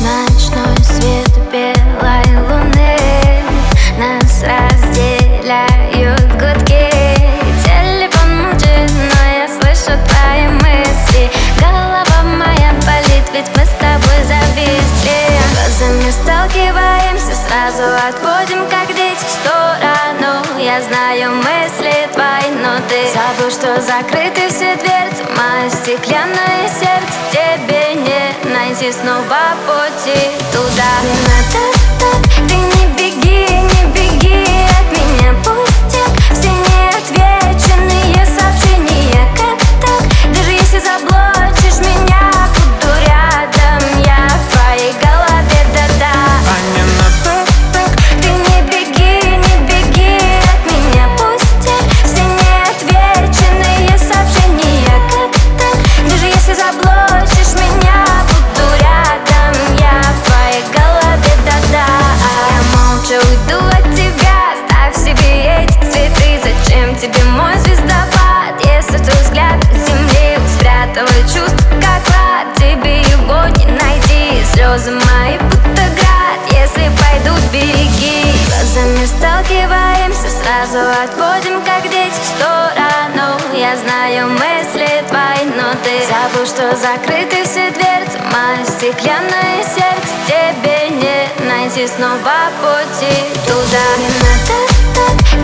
Ночной свет белой луны. Нас разделяют гудки. Телефон молчит, но я слышу твои мысли. Голова моя болит, ведь мы с тобой зависли. Глазами сталкиваемся, сразу отходим, как дети в сторону. Я знаю мысли твои, но ты забыл, что закрыты все дверцы. Мое стеклянное сердце тебе не найти снова пути туда. Не надо слезы мои будто град. Если пойдут береги. Глазами сталкиваемся, сразу отводим как дети в сторону. Я знаю мысли твои, но ты забыл, что закрыты все дверцы. Мое стеклянное сердце тебе не найти снова пути. Туда Не надо